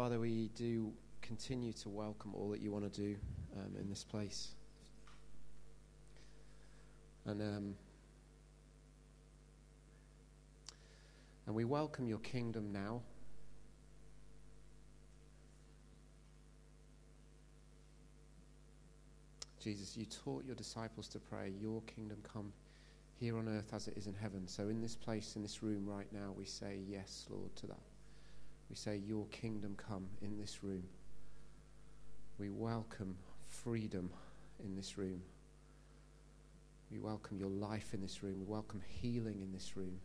Father, we do continue to welcome all that you want to do um, in this place. And, um, and we welcome your kingdom now. Jesus, you taught your disciples to pray, Your kingdom come here on earth as it is in heaven. So, in this place, in this room right now, we say, Yes, Lord, to that. We say, Your kingdom come in this room. We welcome freedom in this room. We welcome your life in this room. We welcome healing in this room.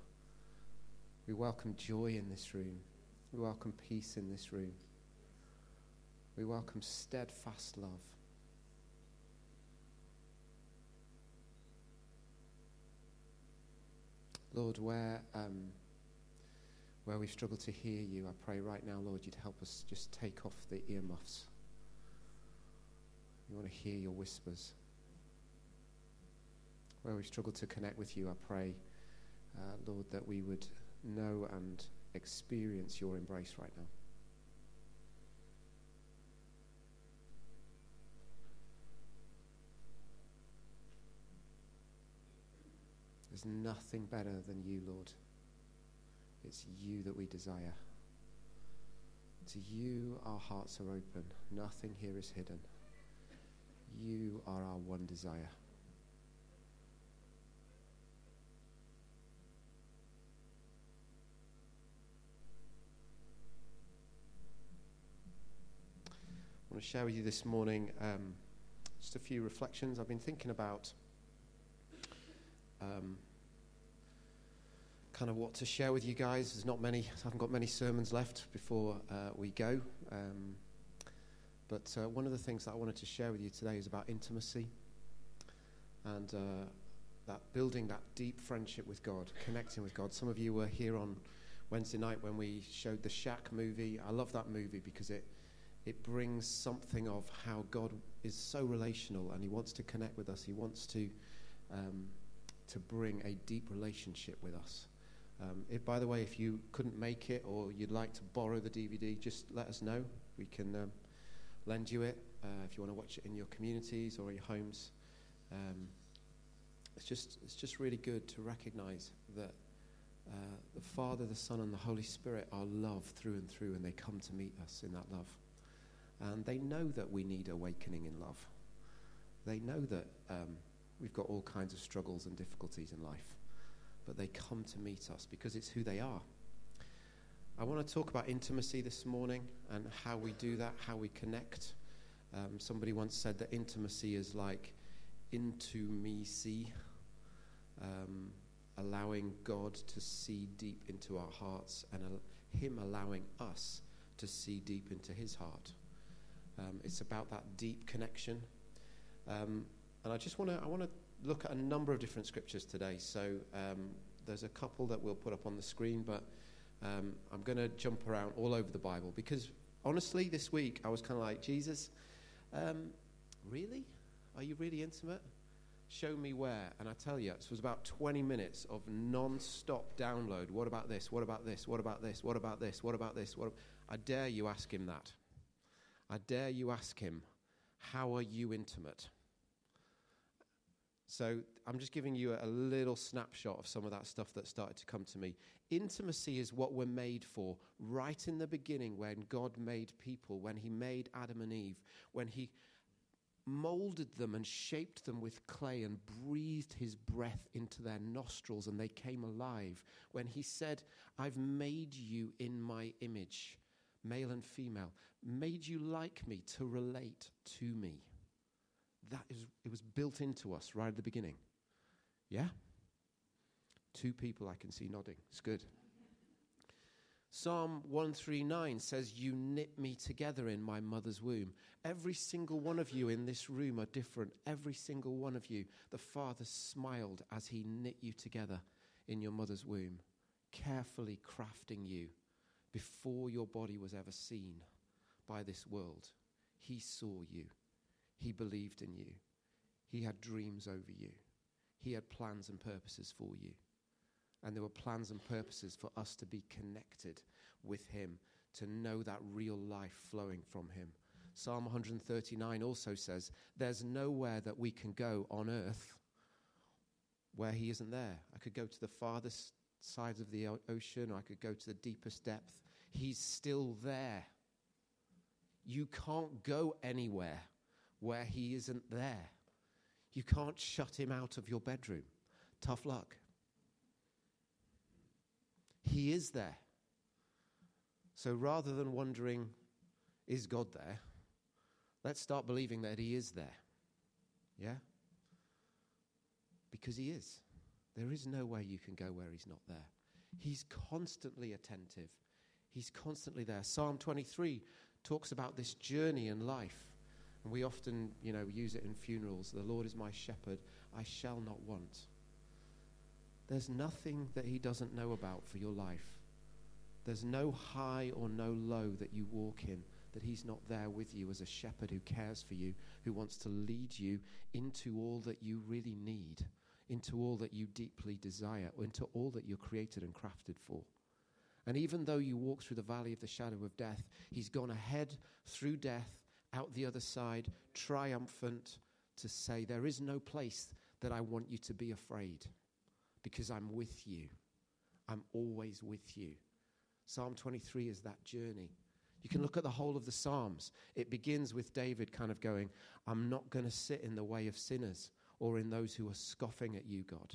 We welcome joy in this room. We welcome peace in this room. We welcome steadfast love. Lord, where, um, where we struggle to hear you, I pray right now, Lord, you'd help us just take off the earmuffs. We want to hear your whispers. Where we struggle to connect with you, I pray, uh, Lord, that we would know and experience your embrace right now. There's nothing better than you, Lord. It's you that we desire. To you, our hearts are open. Nothing here is hidden. You are our one desire. I want to share with you this morning um, just a few reflections I've been thinking about. Um, kind of what to share with you guys. There's not many, I haven't got many sermons left before uh, we go. Um, but uh, one of the things that I wanted to share with you today is about intimacy and uh, that building that deep friendship with God, connecting with God. Some of you were here on Wednesday night when we showed the Shack movie. I love that movie because it it brings something of how God is so relational and He wants to connect with us. He wants to um, to bring a deep relationship with us. Um, by the way, if you couldn't make it or you'd like to borrow the DVD, just let us know. We can um, lend you it uh, if you want to watch it in your communities or your homes. Um, it's just it's just really good to recognize that uh, the Father, the Son, and the Holy Spirit are love through and through, and they come to meet us in that love. And they know that we need awakening in love. They know that um, we've got all kinds of struggles and difficulties in life, but they come to meet us because it's who they are. I want to talk about intimacy this morning and how we do that, how we connect. Um, somebody once said that intimacy is like into me see, um, allowing God to see deep into our hearts and al- Him allowing us to see deep into His heart. Um, it's about that deep connection. Um, and I just want to I want to look at a number of different scriptures today. So um, there's a couple that we'll put up on the screen, but um, I'm going to jump around all over the Bible because honestly, this week I was kind of like, Jesus, um, really? Are you really intimate? Show me where. And I tell you, it was about 20 minutes of non stop download. What about this? What about this? What about this? What about this? What about this? What I dare you ask him that. I dare you ask him, How are you intimate? So I'm just giving you a little snapshot of some of that stuff that started to come to me. Intimacy is what we're made for. Right in the beginning, when God made people, when He made Adam and Eve, when He molded them and shaped them with clay and breathed His breath into their nostrils and they came alive, when He said, I've made you in my image, male and female, made you like me to relate to me that is, it was built into us right at the beginning. Yeah? Two people I can see nodding. It's good. Psalm 139 says, You knit me together in my mother's womb. Every single one of you in this room are different. Every single one of you. The Father smiled as He knit you together in your mother's womb, carefully crafting you before your body was ever seen by this world. He saw you. He believed in you. He had dreams over you. He had plans and purposes for you. And there were plans and purposes for us to be connected with Him, to know that real life flowing from Him. Psalm 139 also says, There's nowhere that we can go on earth where He isn't there. I could go to the farthest sides of the ocean, I could go to the deepest depth. He's still there. You can't go anywhere where He isn't there. You can't shut Him out of your bedroom. Tough luck. He is there. So rather than wondering, is God there? Let's start believing that He is there. Yeah? Because He is. There is no way you can go where He's not there. He's constantly attentive, He's constantly there. Psalm 23 talks about this journey in life. And we often, you know, use it in funerals. The Lord is my shepherd, I shall not want. There's nothing that He doesn't know about for your life. There's no high or no low that you walk in that He's not there with you as a shepherd who cares for you, who wants to lead you into all that you really need, into all that you deeply desire, into all that you're created and crafted for. And even though you walk through the valley of the shadow of death, He's gone ahead through death, out the other side, triumphant, to say, There is no place that I want you to be afraid because I'm with you. I'm always with you. Psalm 23 is that journey. You can look at the whole of the Psalms. It begins with David kind of going, I'm not going to sit in the way of sinners or in those who are scoffing at you, God.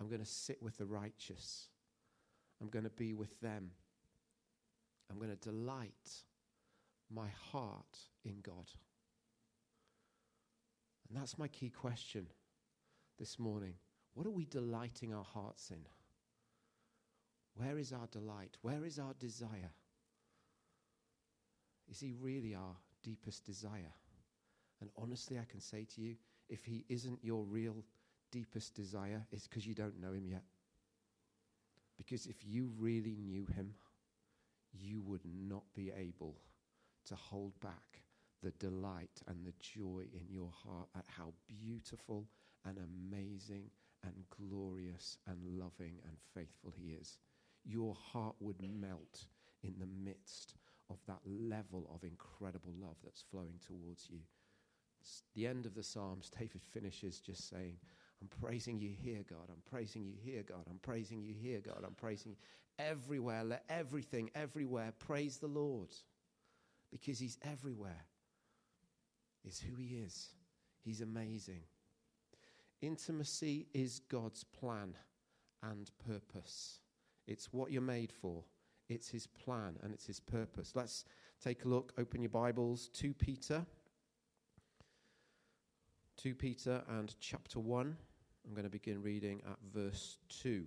I'm going to sit with the righteous. I'm going to be with them. I'm going to delight my heart in God. And that's my key question this morning. What are we delighting our hearts in? Where is our delight? Where is our desire? Is He really our deepest desire? And honestly, I can say to you, if He isn't your real deepest desire, it's because you don't know Him yet. Because if you really knew Him, you would not be able to hold back the delight and the joy in your heart at how beautiful and amazing and glorious and loving and faithful He is. Your heart would melt in the midst of that level of incredible love that's flowing towards you. It's the end of the Psalms, David finishes just saying, I'm praising you here, God. I'm praising you here, God. I'm praising you here, God. I'm praising you everywhere. Let everything, everywhere praise the Lord because He's everywhere. Is who He is. He's amazing. Intimacy is God's plan and purpose. It's what you're made for. It's his plan and it's his purpose. Let's take a look. Open your Bibles. to Peter. 2 Peter and chapter 1. I'm going to begin reading at verse 2.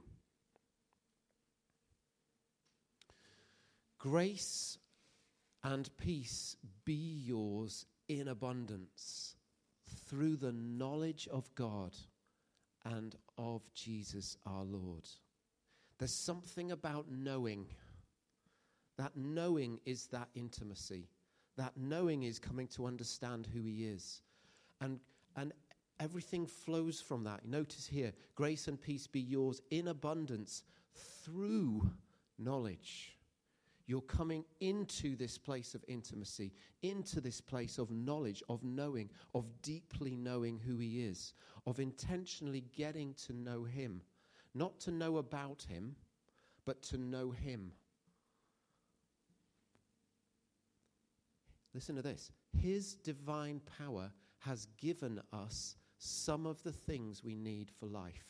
Grace and peace be yours in abundance through the knowledge of God and of Jesus our Lord. There's something about knowing. That knowing is that intimacy. That knowing is coming to understand who He is. And, and everything flows from that. Notice here grace and peace be yours in abundance through knowledge. You're coming into this place of intimacy, into this place of knowledge, of knowing, of deeply knowing who He is, of intentionally getting to know Him. Not to know about Him, but to know Him. Listen to this His divine power has given us some of the things we need for life.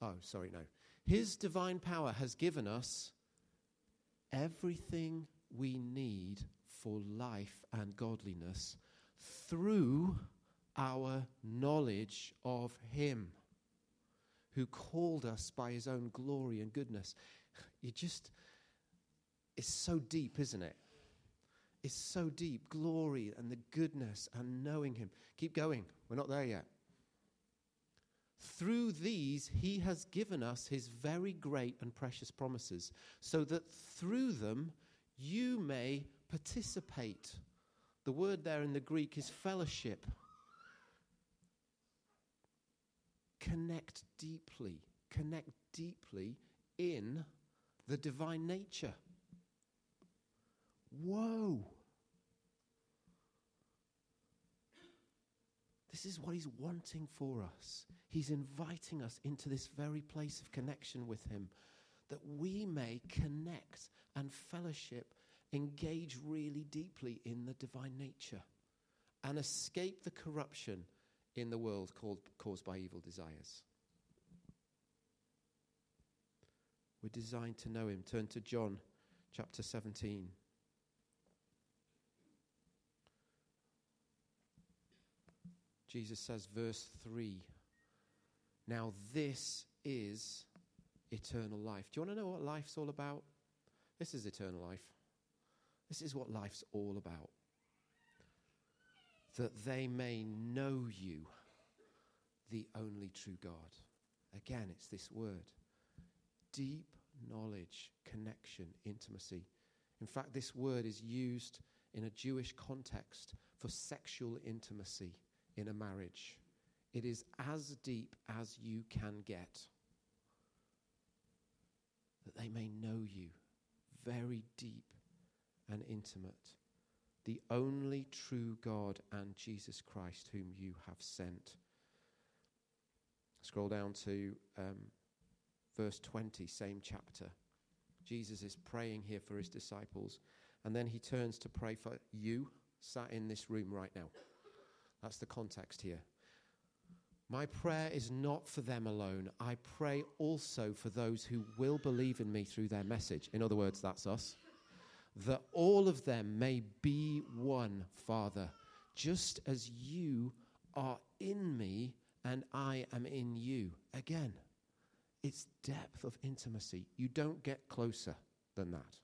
Oh, sorry, no. His divine power has given us everything we need for life and godliness through our knowledge of Him who called us by His own glory and goodness. You just, it's so deep, isn't it? It's so deep. Glory and the goodness and knowing Him. Keep going. We're not there yet. Through these, he has given us his very great and precious promises, so that through them you may participate. The word there in the Greek is fellowship. Connect deeply, connect deeply in the divine nature. Whoa. This is what he's wanting for us. He's inviting us into this very place of connection with him that we may connect and fellowship, engage really deeply in the divine nature, and escape the corruption in the world called, caused by evil desires. We're designed to know him. Turn to John chapter 17. Jesus says, verse 3 Now this is eternal life. Do you want to know what life's all about? This is eternal life. This is what life's all about. That they may know you, the only true God. Again, it's this word deep knowledge, connection, intimacy. In fact, this word is used in a Jewish context for sexual intimacy in a marriage. It is as deep as you can get. That they may know you very deep and intimate. The only true God and Jesus Christ, whom you have sent. Scroll down to um, verse 20, same chapter. Jesus is praying here for his disciples, and then he turns to pray for you sat in this room right now. That's the context here. My prayer is not for them alone. I pray also for those who will believe in me through their message. In other words, that's us. That all of them may be one, Father, just as you are in me and I am in you. Again, it's depth of intimacy. You don't get closer than that.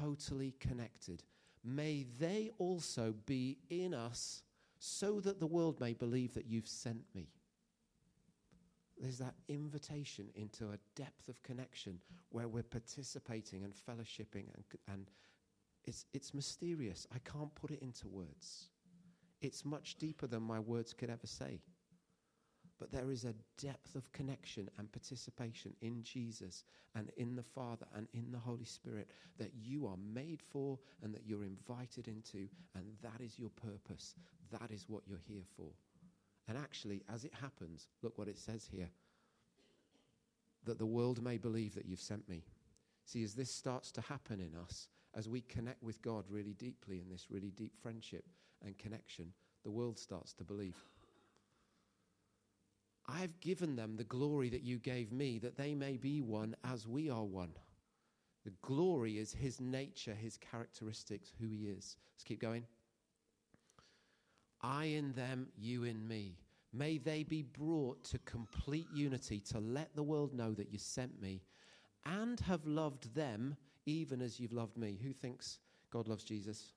Totally connected may they also be in us so that the world may believe that you've sent me. There's that invitation into a depth of connection where we're participating and fellowshipping, and, and it's, it's mysterious. I can't put it into words. It's much deeper than my words could ever say. But there is a depth of connection and participation in Jesus and in the Father and in the Holy Spirit that you are made for and that you're invited into, and that is your purpose. That is what you're here for. And actually, as it happens, look what it says here that the world may believe that you've sent me. See, as this starts to happen in us, as we connect with God really deeply in this really deep friendship and connection, the world starts to believe. I've given them the glory that you gave me, that they may be one as we are one. The glory is his nature, his characteristics, who he is. Let's keep going. I in them, you in me. May they be brought to complete unity to let the world know that you sent me and have loved them even as you've loved me. Who thinks God loves Jesus?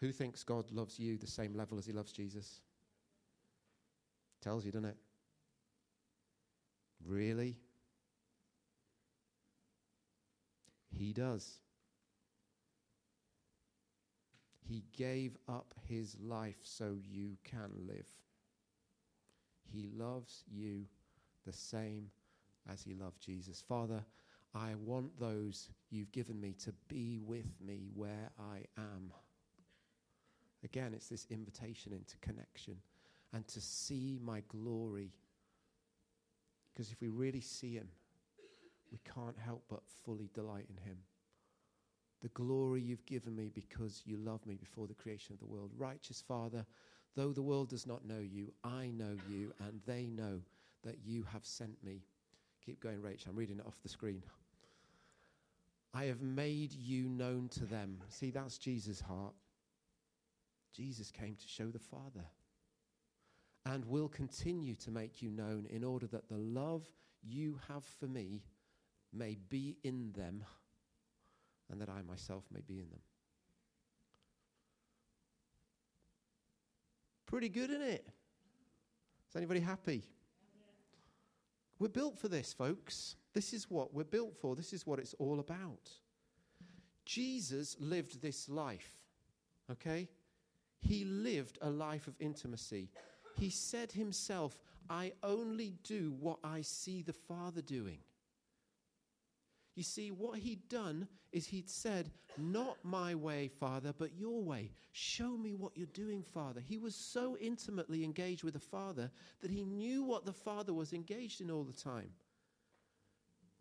Who thinks God loves you the same level as he loves Jesus? Tells you, doesn't it? Really? He does. He gave up his life so you can live. He loves you the same as he loved Jesus. Father, I want those you've given me to be with me where I am. Again, it's this invitation into connection and to see my glory. Because if we really see Him, we can't help but fully delight in Him. The glory you've given me because you loved me before the creation of the world. Righteous Father, though the world does not know you, I know you, and they know that you have sent me. Keep going, Rach. I'm reading it off the screen. I have made you known to them. See, that's Jesus' heart. Jesus came to show the Father and will continue to make you known in order that the love you have for me may be in them and that I myself may be in them. Pretty good, isn't it? Is anybody happy? We're built for this, folks. This is what we're built for. This is what it's all about. Jesus lived this life, okay? He lived a life of intimacy. He said himself, I only do what I see the Father doing. You see, what he'd done is he'd said, Not my way, Father, but your way. Show me what you're doing, Father. He was so intimately engaged with the Father that he knew what the Father was engaged in all the time.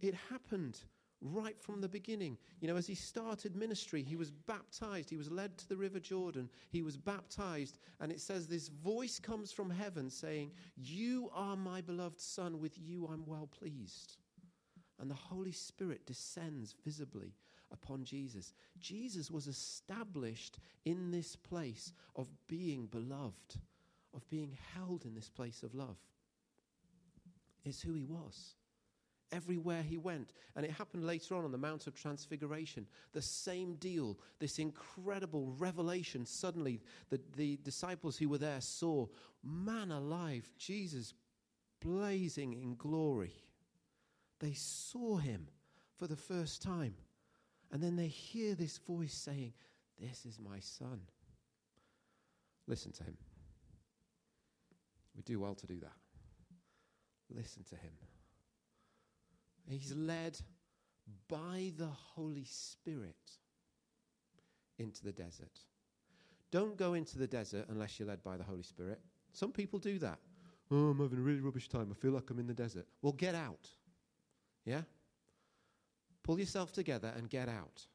It happened right from the beginning. You know, as he started ministry, he was baptized. He was led to the River Jordan. He was baptized. And it says, This voice comes from heaven saying, You are my beloved Son. With you I'm well pleased. And the Holy Spirit descends visibly upon Jesus. Jesus was established in this place of being beloved, of being held in this place of love. It's who he was everywhere he went. And it happened later on on the Mount of Transfiguration. The same deal, this incredible revelation. Suddenly, the, the disciples who were there saw man alive, Jesus blazing in glory. They saw him for the first time. And then they hear this voice saying, This is my son. Listen to him. We do well to do that. Listen to him. He's led by the Holy Spirit into the desert. Don't go into the desert unless you're led by the Holy Spirit. Some people do that. Oh, I'm having a really rubbish time. I feel like I'm in the desert. Well, get out. Yeah? Pull yourself together and get out.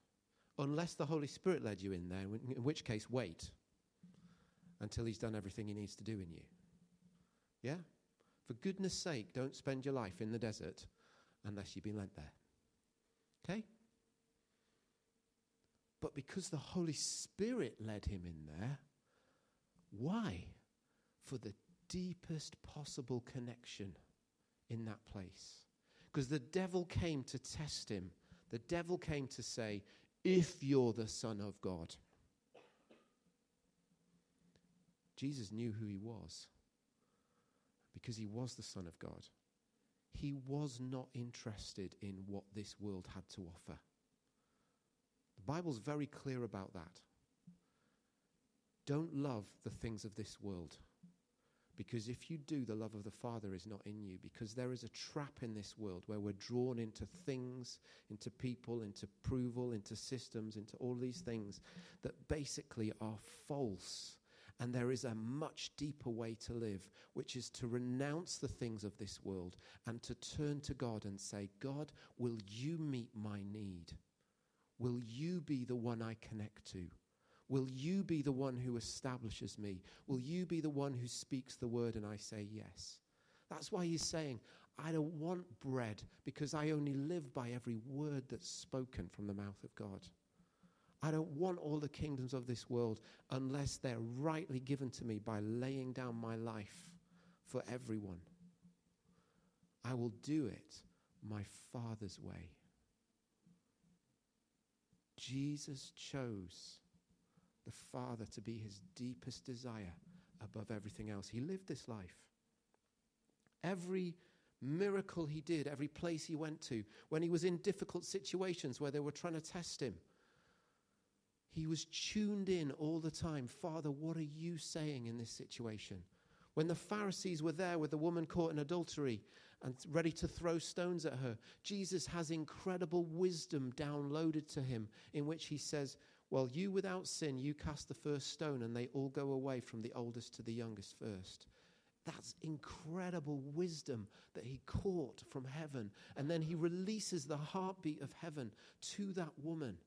Unless the Holy Spirit led you in there, in which case, wait until He's done everything He needs to do in you. Yeah? For goodness sake, don't spend your life in the desert unless you've been led there. Okay? But because the Holy Spirit led him in there, why? For the deepest possible connection in that place. Because the devil came to test him. The devil came to say, if you're the Son of God. Jesus knew who he was because he was the Son of God he was not interested in what this world had to offer. The Bible's very clear about that. Don't love the things of this world. Because if you do, the love of the Father is not in you. Because there is a trap in this world where we're drawn into things, into people, into approval, into systems, into all these things that basically are false and there is a much deeper way to live, which is to renounce the things of this world and to turn to God and say, God, will you meet my need? Will you be the one I connect to? Will you be the one who establishes me? Will you be the one who speaks the word and I say yes? That's why he's saying, I don't want bread because I only live by every word that's spoken from the mouth of God. I don't want all the kingdoms of this world unless they're rightly given to me by laying down my life for everyone. I will do it my Father's way. Jesus chose the Father to be his deepest desire above everything else. He lived this life. Every miracle he did, every place he went to, when he was in difficult situations where they were trying to test him, he was tuned in all the time. Father, what are you saying in this situation? When the Pharisees were there with the woman caught in adultery and ready to throw stones at her, Jesus has incredible wisdom downloaded to him in which he says, Well, you without sin, you cast the first stone, and they all go away from the oldest to the youngest first. That's incredible wisdom that he caught from heaven. And then he releases the heartbeat of heaven to that woman.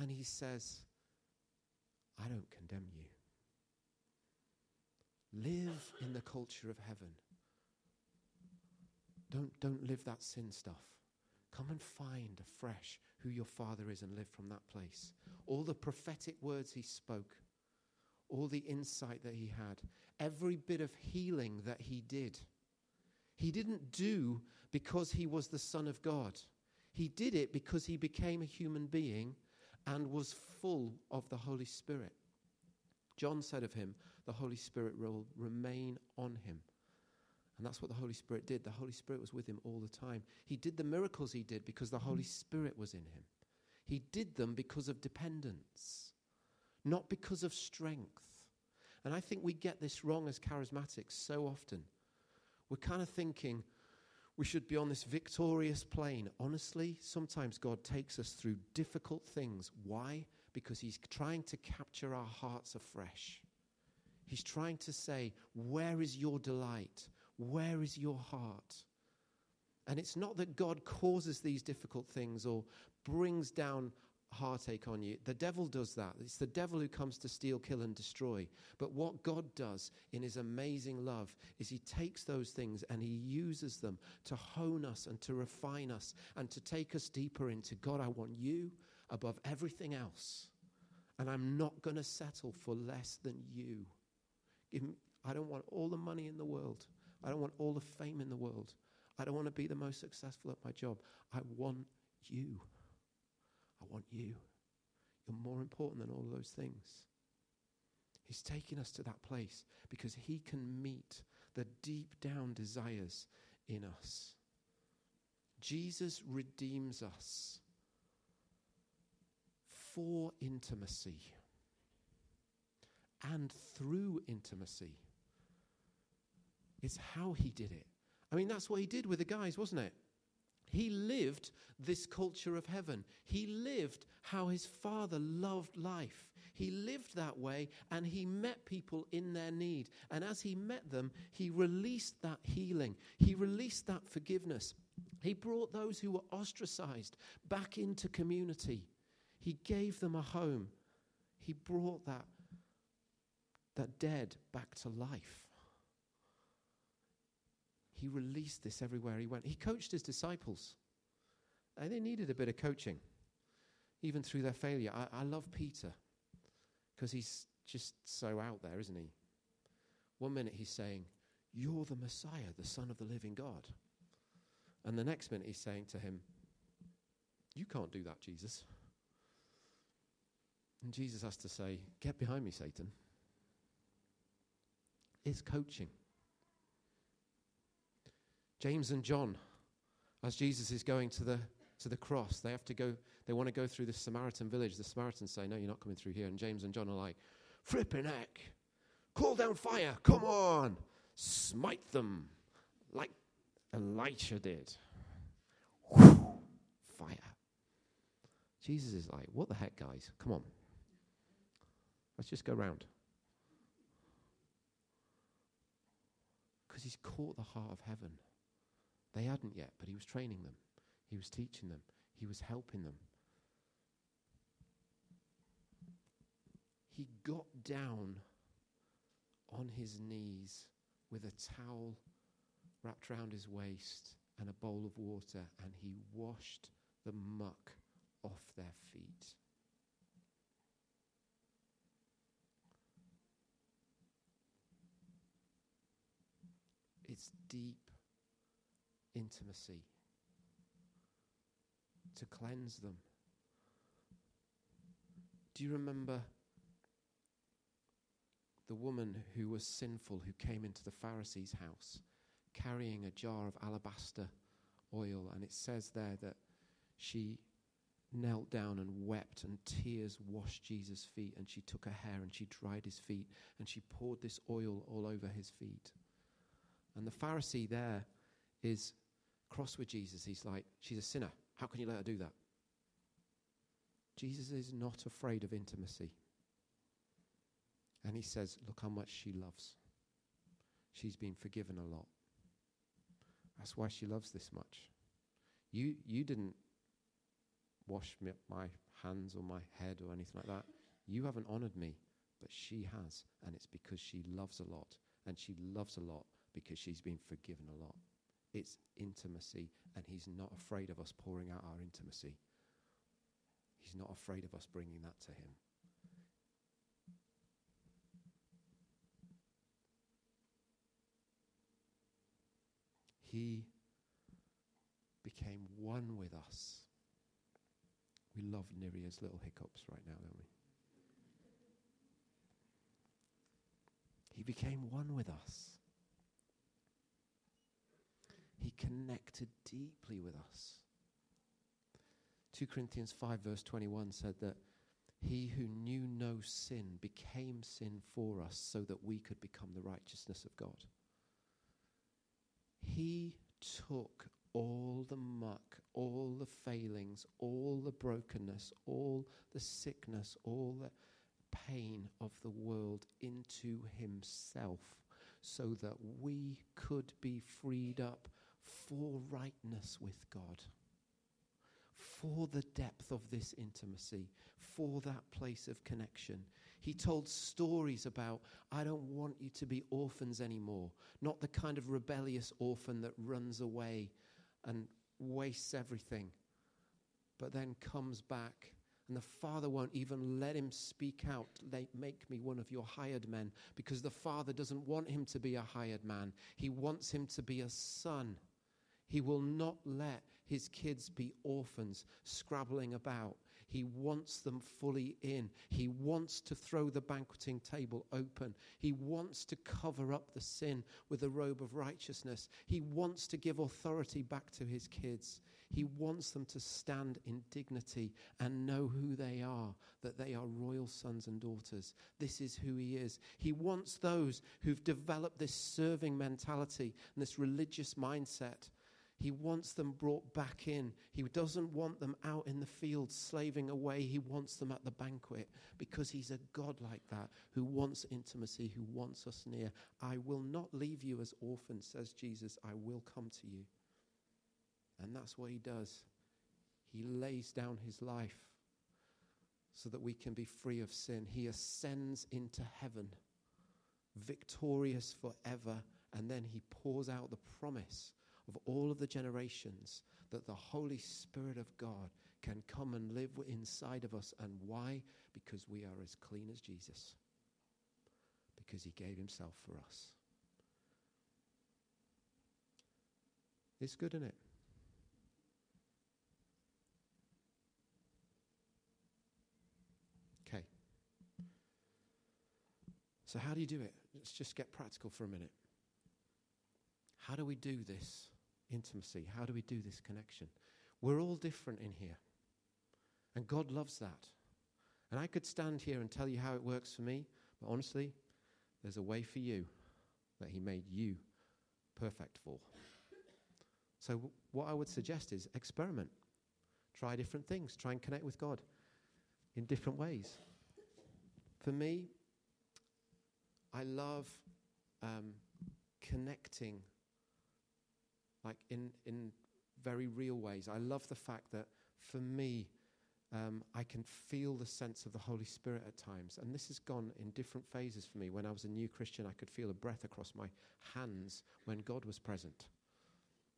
And he says, I don't condemn you. Live in the culture of heaven. Don't, don't live that sin stuff. Come and find afresh who your Father is and live from that place. All the prophetic words he spoke, all the insight that he had, every bit of healing that he did, he didn't do because he was the Son of God. He did it because he became a human being and was full of the Holy Spirit. John said of him, The Holy Spirit will remain on him. And that's what the Holy Spirit did. The Holy Spirit was with him all the time. He did the miracles he did because the Holy Spirit was in him. He did them because of dependence, not because of strength. And I think we get this wrong as charismatics so often. We're kind of thinking we should be on this victorious plane. Honestly, sometimes God takes us through difficult things. Why? Because He's trying to capture our hearts afresh. He's trying to say, Where is your delight? Where is your heart? And it's not that God causes these difficult things or brings down heartache on you. The devil does that. It's the devil who comes to steal, kill, and destroy. But what God does in his amazing love is he takes those things and he uses them to hone us and to refine us and to take us deeper into God, I want you above everything else. And I'm not going to settle for less than you. Me, I don't want all the money in the world. I don't want all the fame in the world. I don't want to be the most successful at my job. I want you. I want you. You're more important than all of those things. He's taking us to that place because He can meet the deep down desires in us. Jesus redeems us for intimacy and through intimacy. It's how He did it. I mean, that's what He did with the guys, wasn't it? He lived this culture of heaven. He lived how his father loved life. He lived that way and he met people in their need. And as he met them, he released that healing, he released that forgiveness. He brought those who were ostracized back into community. He gave them a home. He brought that, that dead back to life. He released this everywhere he went. He coached his disciples. And they needed a bit of coaching, even through their failure. I, I love Peter because he's just so out there, isn't he? One minute he's saying, You're the Messiah, the Son of the living God. And the next minute he's saying to him, You can't do that, Jesus. And Jesus has to say, Get behind me, Satan. It's coaching. James and John, as Jesus is going to the, to the cross, they have to go, they want to go through the Samaritan village. The Samaritans say, No, you're not coming through here. And James and John are like, Flipping heck, call down fire, come on, smite them like Elisha did. Fire. Jesus is like, What the heck, guys? Come on. Let's just go round. Because he's caught the heart of heaven. They hadn't yet, but he was training them, he was teaching them, he was helping them. He got down on his knees with a towel wrapped around his waist and a bowl of water, and he washed the muck off their feet. It's deep intimacy, to cleanse them. Do you remember the woman who was sinful who came into the Pharisee's house carrying a jar of alabaster oil? And it says there that she knelt down and wept, and tears washed Jesus' feet. And she took her hair and she dried his feet, and she poured this oil all over his feet. And the Pharisee there is cross with Jesus. He's like, She's a sinner. How can you let her do that? Jesus is not afraid of intimacy. And he says, Look how much she loves. She's been forgiven a lot. That's why she loves this much. You, you didn't wash me, my hands or my head or anything like that. You haven't honored me, but she has. And it's because she loves a lot. And she loves a lot because she's been forgiven a lot. It's intimacy, and He's not afraid of us pouring out our intimacy. He's not afraid of us bringing that to Him. He became one with us. We love Niria's little hiccups right now, don't we? He became one with us. He connected deeply with us. 2 Corinthians 5, verse 21 said that he who knew no sin became sin for us so that we could become the righteousness of God. He took all the muck, all the failings, all the brokenness, all the sickness, all the pain of the world into himself so that we could be freed up for rightness with God for the depth of this intimacy, for that place of connection. He told stories about, I don't want you to be orphans anymore, not the kind of rebellious orphan that runs away and wastes everything, but then comes back. And the father won't even let him speak out, make me one of your hired men, because the father doesn't want him to be a hired man. He wants him to be a son. He will not let his kids be orphans scrabbling about. He wants them fully in. He wants to throw the banqueting table open. He wants to cover up the sin with a robe of righteousness. He wants to give authority back to his kids. He wants them to stand in dignity and know who they are, that they are royal sons and daughters. This is who he is. He wants those who've developed this serving mentality and this religious mindset he wants them brought back in. He doesn't want them out in the field slaving away. He wants them at the banquet because he's a God like that who wants intimacy, who wants us near. I will not leave you as orphans, says Jesus. I will come to you. And that's what he does. He lays down his life so that we can be free of sin. He ascends into heaven, victorious forever, and then he pours out the promise of all of the generations that the Holy Spirit of God can come and live inside of us. And why? Because we are as clean as Jesus. Because he gave himself for us. It's good, isn't it? Okay. So, how do you do it? Let's just get practical for a minute. How do we do this? Intimacy? How do we do this connection? We're all different in here. And God loves that. And I could stand here and tell you how it works for me, but honestly, there's a way for you that He made you perfect for. So, what I would suggest is experiment. Try different things. Try and connect with God in different ways. For me, I love um, connecting like in, in very real ways. I love the fact that for me, um, I can feel the sense of the Holy Spirit at times. And this has gone in different phases for me. When I was a new Christian, I could feel a breath across my hands when God was present.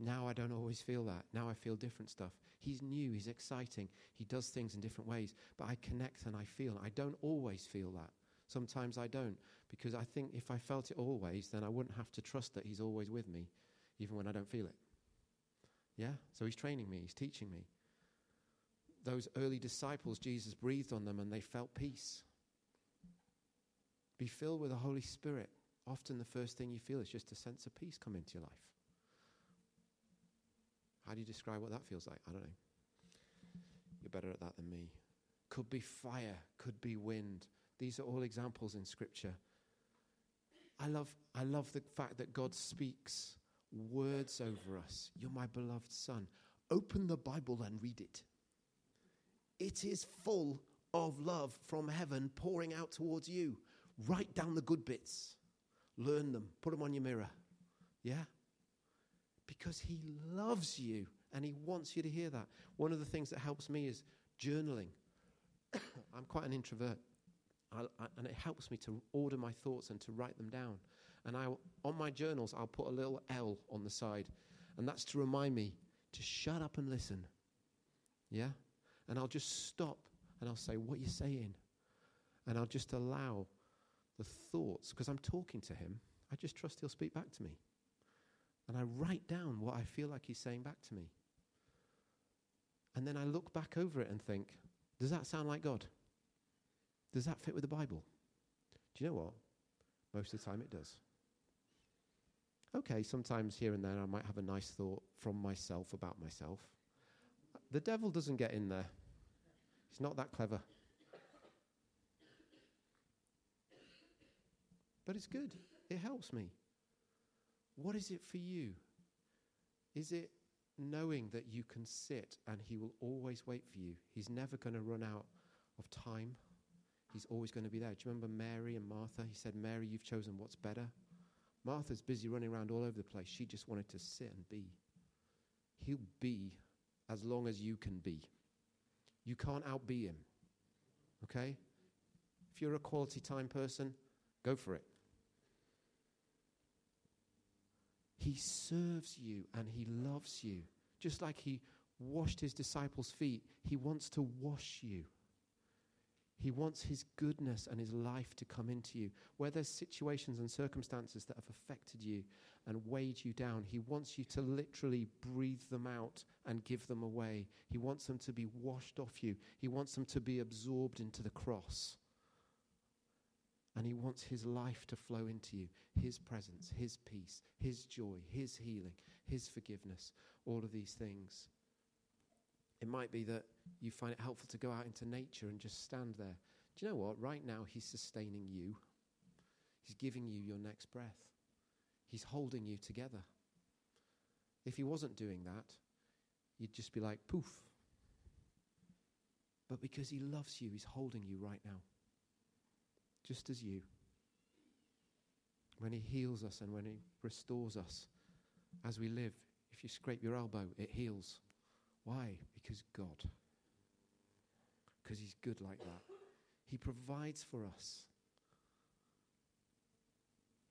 Now I don't always feel that. Now I feel different stuff. He's new, he's exciting, he does things in different ways, but I connect and I feel. I don't always feel that. Sometimes I don't, because I think if I felt it always, then I wouldn't have to trust that he's always with me even when I don't feel it. Yeah? So he's training me, he's teaching me. Those early disciples, Jesus breathed on them and they felt peace. Be filled with the Holy Spirit. Often the first thing you feel is just a sense of peace come into your life. How do you describe what that feels like? I don't know. You're better at that than me. Could be fire, could be wind. These are all examples in Scripture. I love, I love the fact that God speaks words over us. You're my beloved son. Open the Bible and read it. It is full of love from heaven pouring out towards you. Write down the good bits, learn them, put them on your mirror. Yeah? Because he loves you and he wants you to hear that. One of the things that helps me is journaling. I'm quite an introvert. I, I, and it helps me to order my thoughts and to write them down. And I, on my journals, I'll put a little L on the side, and that's to remind me to shut up and listen. Yeah? And I'll just stop and I'll say, What are you saying? And I'll just allow the thoughts, because I'm talking to him, I just trust he'll speak back to me. And I write down what I feel like he's saying back to me. And then I look back over it and think, Does that sound like God? Does that fit with the Bible? Do you know what? Most of the time it does. Okay, sometimes here and there I might have a nice thought from myself about myself. The devil doesn't get in there, he's not that clever. But it's good, it helps me. What is it for you? Is it knowing that you can sit and He will always wait for you? He's never going to run out of time. He's always going to be there. Do you remember Mary and Martha? He said, Mary, you've chosen what's better. Martha's busy running around all over the place. She just wanted to sit and be. He'll be as long as you can be. You can't outbe him. Okay? If you're a quality time person, go for it. He serves you and he loves you. Just like he washed his disciples' feet, he wants to wash you. He wants his goodness and his life to come into you. Where there's situations and circumstances that have affected you and weighed you down, he wants you to literally breathe them out and give them away. He wants them to be washed off you, he wants them to be absorbed into the cross. And he wants his life to flow into you his presence, his peace, his joy, his healing, his forgiveness, all of these things. It might be that you find it helpful to go out into nature and just stand there. Do you know what? Right now, he's sustaining you, he's giving you your next breath, he's holding you together. If he wasn't doing that, you'd just be like, poof. But because he loves you, he's holding you right now just as you. When He heals us and when He restores us as we live, if you scrape your elbow, it heals. Why? Because God. Because He's good like that. He provides for us.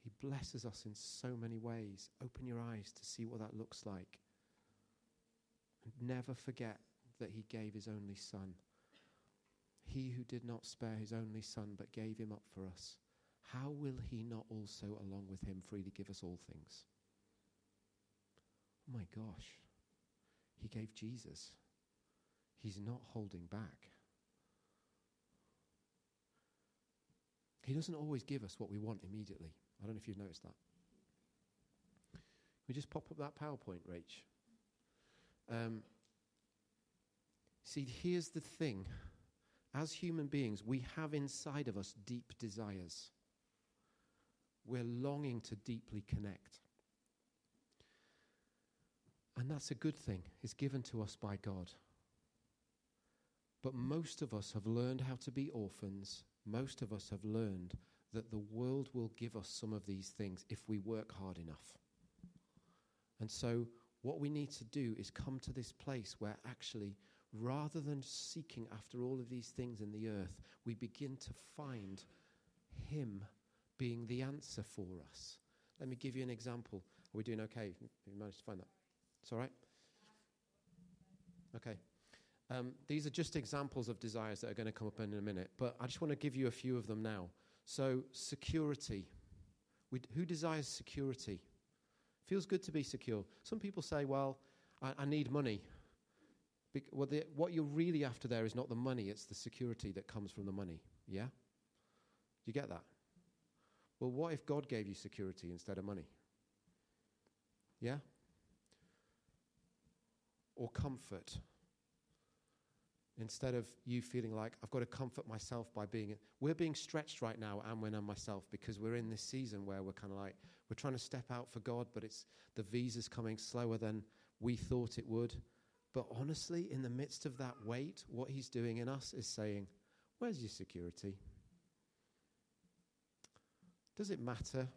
He blesses us in so many ways. Open your eyes to see what that looks like. And never forget that He gave His only Son he who did not spare his only Son, but gave him up for us, how will he not also, along with him, freely give us all things? Oh my gosh. He gave Jesus. He's not holding back. He doesn't always give us what we want immediately. I don't know if you've noticed that. We just pop up that PowerPoint, Rach. Um, see, here's the thing as human beings, we have inside of us deep desires. We're longing to deeply connect. And that's a good thing. It's given to us by God. But most of us have learned how to be orphans. Most of us have learned that the world will give us some of these things if we work hard enough. And so, what we need to do is come to this place where actually rather than seeking after all of these things in the earth, we begin to find Him being the answer for us. Let me give you an example. Are we doing okay? Have you managed to find that? It's all right? Okay. Um, these are just examples of desires that are going to come up in a minute, but I just want to give you a few of them now. So, security. We, who desires security? Feels good to be secure. Some people say, well, I, I need money. Well, the, what you're really after there is not the money, it's the security that comes from the money. Yeah? Do you get that? Well, what if God gave you security instead of money? Yeah? Or comfort. Instead of you feeling like, I've got to comfort myself by being. We're being stretched right now, and myself, because we're in this season where we're kind of like, we're trying to step out for God, but it's the visa's coming slower than we thought it would. But honestly, in the midst of that weight, what he's doing in us is saying, Where's your security? Does it matter,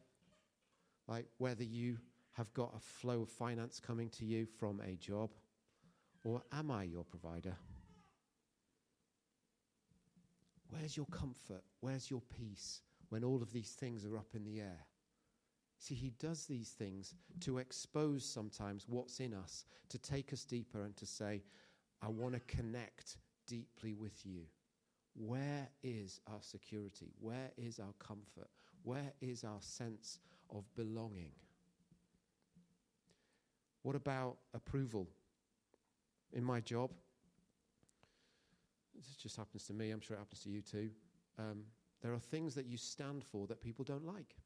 like, whether you have got a flow of finance coming to you from a job, or am I your provider? Where's your comfort? Where's your peace when all of these things are up in the air? See, he does these things to expose sometimes what's in us, to take us deeper and to say, I want to connect deeply with you. Where is our security? Where is our comfort? Where is our sense of belonging? What about approval? In my job, this just happens to me, I'm sure it happens to you too. Um, there are things that you stand for that people don't like.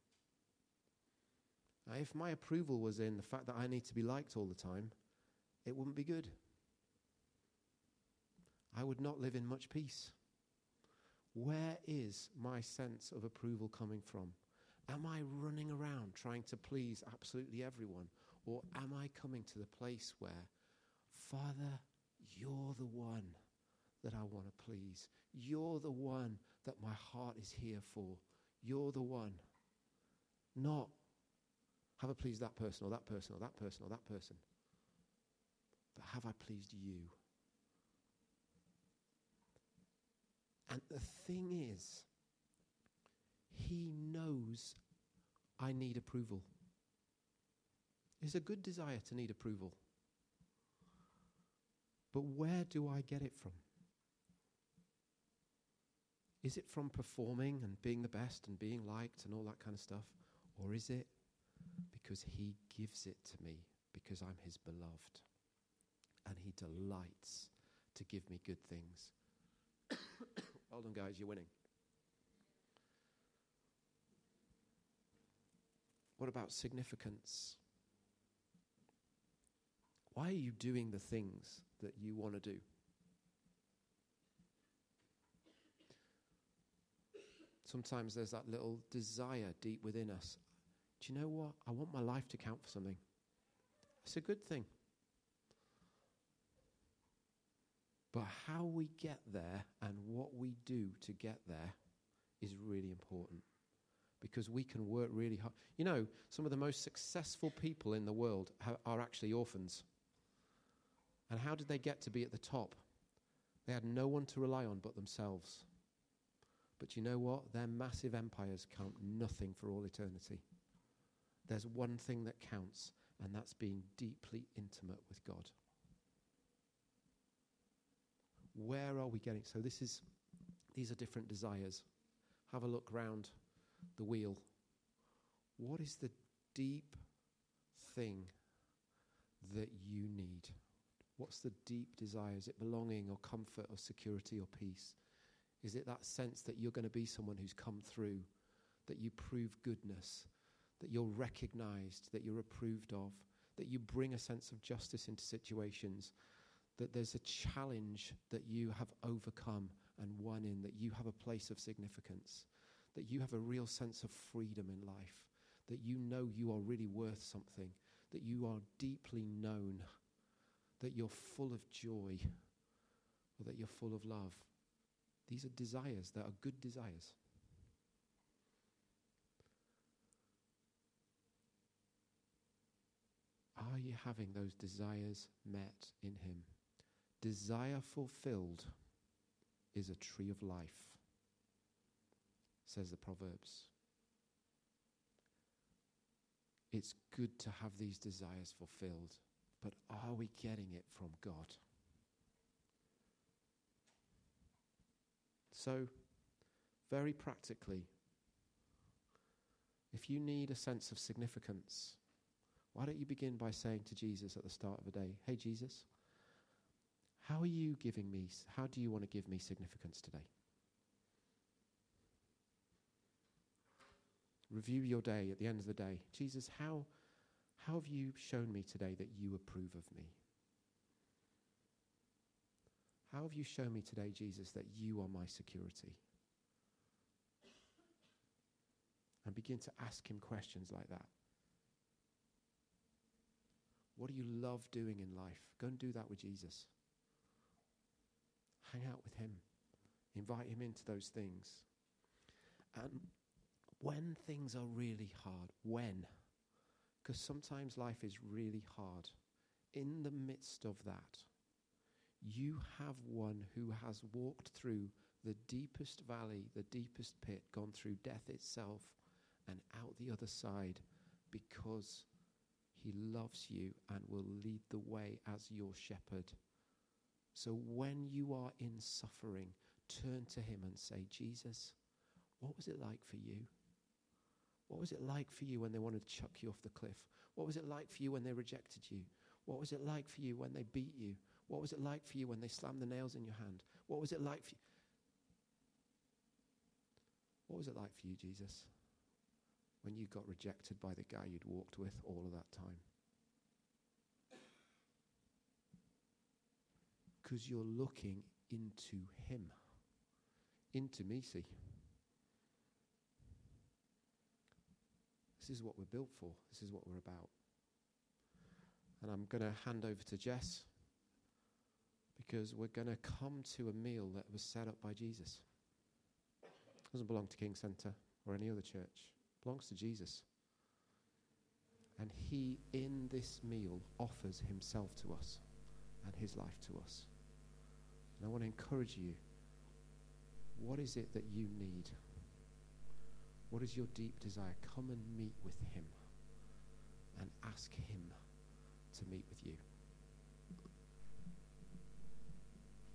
Now, if my approval was in the fact that I need to be liked all the time, it wouldn't be good. I would not live in much peace. Where is my sense of approval coming from? Am I running around trying to please absolutely everyone? Or am I coming to the place where, Father, you're the one that I want to please? You're the one that my heart is here for. You're the one. Not have I pleased that person or that person or that person or that person? But have I pleased you? And the thing is, he knows I need approval. It's a good desire to need approval. But where do I get it from? Is it from performing and being the best and being liked and all that kind of stuff? Or is it because he gives it to me because I'm his beloved and he delights to give me good things? Hold on, guys, you're winning. What about significance? Why are you doing the things that you want to do? Sometimes there's that little desire deep within us. Do you know what? I want my life to count for something. It's a good thing. But how we get there and what we do to get there is really important because we can work really hard. You know, some of the most successful people in the world ha- are actually orphans. And how did they get to be at the top? They had no one to rely on but themselves. But you know what? Their massive empires count nothing for all eternity. There's one thing that counts, and that's being deeply intimate with God. Where are we getting? So this is these are different desires. Have a look round the wheel. What is the deep thing that you need? What's the deep desire? Is it belonging or comfort or security or peace? Is it that sense that you're going to be someone who's come through, that you prove goodness, that you're recognized, that you're approved of, that you bring a sense of justice into situations, that there's a challenge that you have overcome and won in, that you have a place of significance, that you have a real sense of freedom in life, that you know you are really worth something, that you are deeply known, that you're full of joy, or that you're full of love. These are desires that are good desires. Are you having those desires met in Him? Desire fulfilled is a tree of life, says the Proverbs. It's good to have these desires fulfilled, but are we getting it from God? So, very practically, if you need a sense of significance, why don't you begin by saying to Jesus at the start of a day, Hey, Jesus, how are you giving me, how do you want to give me significance today? Review your day at the end of the day. Jesus, how, how have you shown me today that you approve of me? How have you shown me today, Jesus, that you are my security? And begin to ask him questions like that. What do you love doing in life? Go and do that with Jesus. Hang out with him. Invite him into those things. And when things are really hard, when? Because sometimes life is really hard. In the midst of that, you have one who has walked through the deepest valley, the deepest pit, gone through death itself, and out the other side because he loves you and will lead the way as your shepherd. So when you are in suffering, turn to him and say, Jesus, what was it like for you? What was it like for you when they wanted to chuck you off the cliff? What was it like for you when they rejected you? What was it like for you when they beat you? What was it like for you when they slammed the nails in your hand? What was it like for you? What was it like for you, Jesus? when you got rejected by the guy you'd walked with all of that time? Because you're looking into Him, intimacy. This is what we're built for, this is what we're about. And I'm going to hand over to Jess because we're going to come to a meal that was set up by Jesus. It doesn't belong to King Center or any other church. It belongs to Jesus. And he, in this meal, offers himself to us and his life to us. And I want to encourage you what is it that you need? What is your deep desire? Come and meet with him and ask him to meet with you.